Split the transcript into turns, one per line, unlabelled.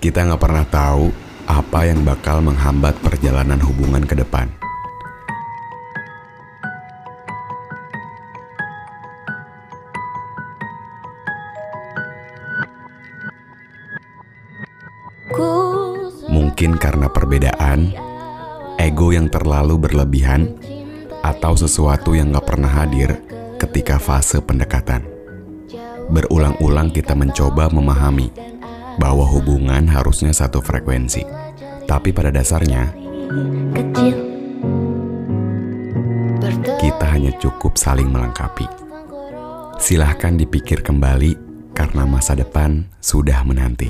Kita nggak pernah tahu apa yang bakal menghambat perjalanan hubungan ke depan. Mungkin karena perbedaan, ego yang terlalu berlebihan, atau sesuatu yang gak pernah hadir ketika fase pendekatan. Berulang-ulang kita mencoba memahami bahwa hubungan harusnya satu frekuensi, tapi pada dasarnya kita hanya cukup saling melengkapi. Silahkan dipikir kembali karena masa depan sudah menanti.